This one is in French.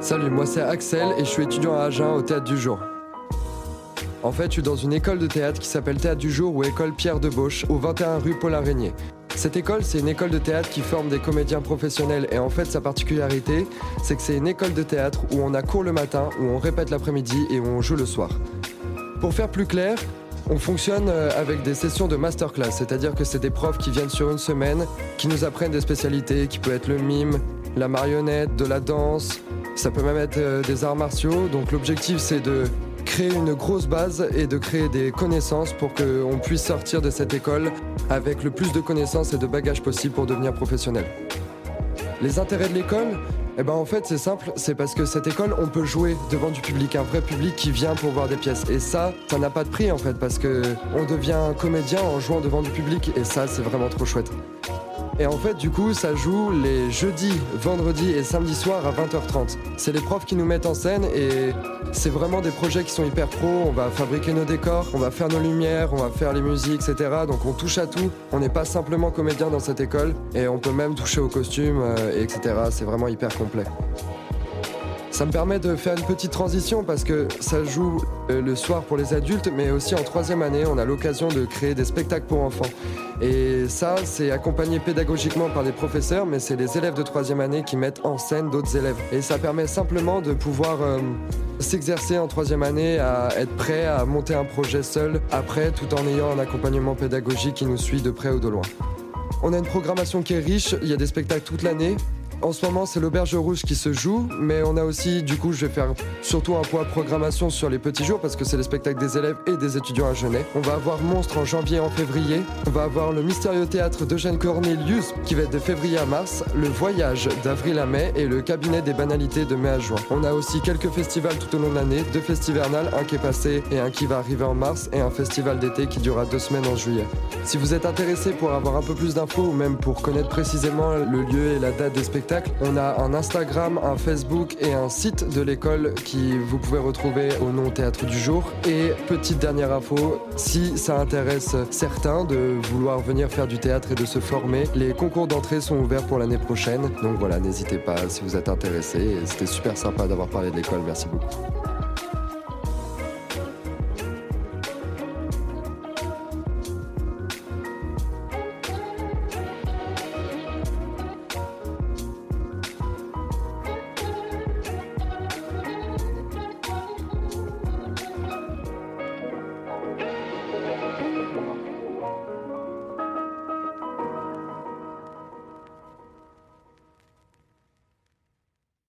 Salut, moi c'est Axel et je suis étudiant à Agen au Théâtre du Jour. En fait, je suis dans une école de théâtre qui s'appelle Théâtre du Jour ou École Pierre de Bauche au 21 rue Paul Araignée. Cette école, c'est une école de théâtre qui forme des comédiens professionnels et en fait sa particularité, c'est que c'est une école de théâtre où on a cours le matin, où on répète l'après-midi et où on joue le soir. Pour faire plus clair, on fonctionne euh, avec des sessions de masterclass, c'est-à-dire que c'est des profs qui viennent sur une semaine, qui nous apprennent des spécialités, qui peut être le mime, la marionnette, de la danse, ça peut même être euh, des arts martiaux. Donc l'objectif c'est de créer une grosse base et de créer des connaissances pour qu'on puisse sortir de cette école avec le plus de connaissances et de bagages possible pour devenir professionnel. Les intérêts de l'école eh ben en fait c'est simple, c'est parce que cette école on peut jouer devant du public, un vrai public qui vient pour voir des pièces. Et ça, ça n'a pas de prix en fait parce que on devient comédien en jouant devant du public et ça c'est vraiment trop chouette. Et en fait, du coup, ça joue les jeudis, vendredis et samedis soirs à 20h30. C'est les profs qui nous mettent en scène et c'est vraiment des projets qui sont hyper pro. On va fabriquer nos décors, on va faire nos lumières, on va faire les musiques, etc. Donc on touche à tout. On n'est pas simplement comédien dans cette école et on peut même toucher aux costumes, euh, etc. C'est vraiment hyper complet. Ça me permet de faire une petite transition parce que ça joue euh, le soir pour les adultes, mais aussi en troisième année, on a l'occasion de créer des spectacles pour enfants. Et ça, c'est accompagné pédagogiquement par des professeurs, mais c'est les élèves de troisième année qui mettent en scène d'autres élèves. Et ça permet simplement de pouvoir euh, s'exercer en troisième année à être prêt à monter un projet seul après, tout en ayant un accompagnement pédagogique qui nous suit de près ou de loin. On a une programmation qui est riche, il y a des spectacles toute l'année, en ce moment, c'est l'Auberge Rouge qui se joue, mais on a aussi, du coup, je vais faire surtout un point programmation sur les petits jours parce que c'est les spectacles des élèves et des étudiants à Genève. On va avoir Monstre en janvier et en février. On va avoir le mystérieux théâtre d'Eugène Cornelius qui va être de février à mars, le voyage d'avril à mai et le cabinet des banalités de mai à juin. On a aussi quelques festivals tout au long de l'année, deux festivals, un qui est passé et un qui va arriver en mars et un festival d'été qui durera deux semaines en juillet. Si vous êtes intéressé pour avoir un peu plus d'infos ou même pour connaître précisément le lieu et la date des spectacles, on a un Instagram, un Facebook et un site de l'école qui vous pouvez retrouver au nom Théâtre du Jour. Et petite dernière info, si ça intéresse certains de vouloir venir faire du théâtre et de se former, les concours d'entrée sont ouverts pour l'année prochaine. Donc voilà, n'hésitez pas si vous êtes intéressé. C'était super sympa d'avoir parlé de l'école. Merci beaucoup.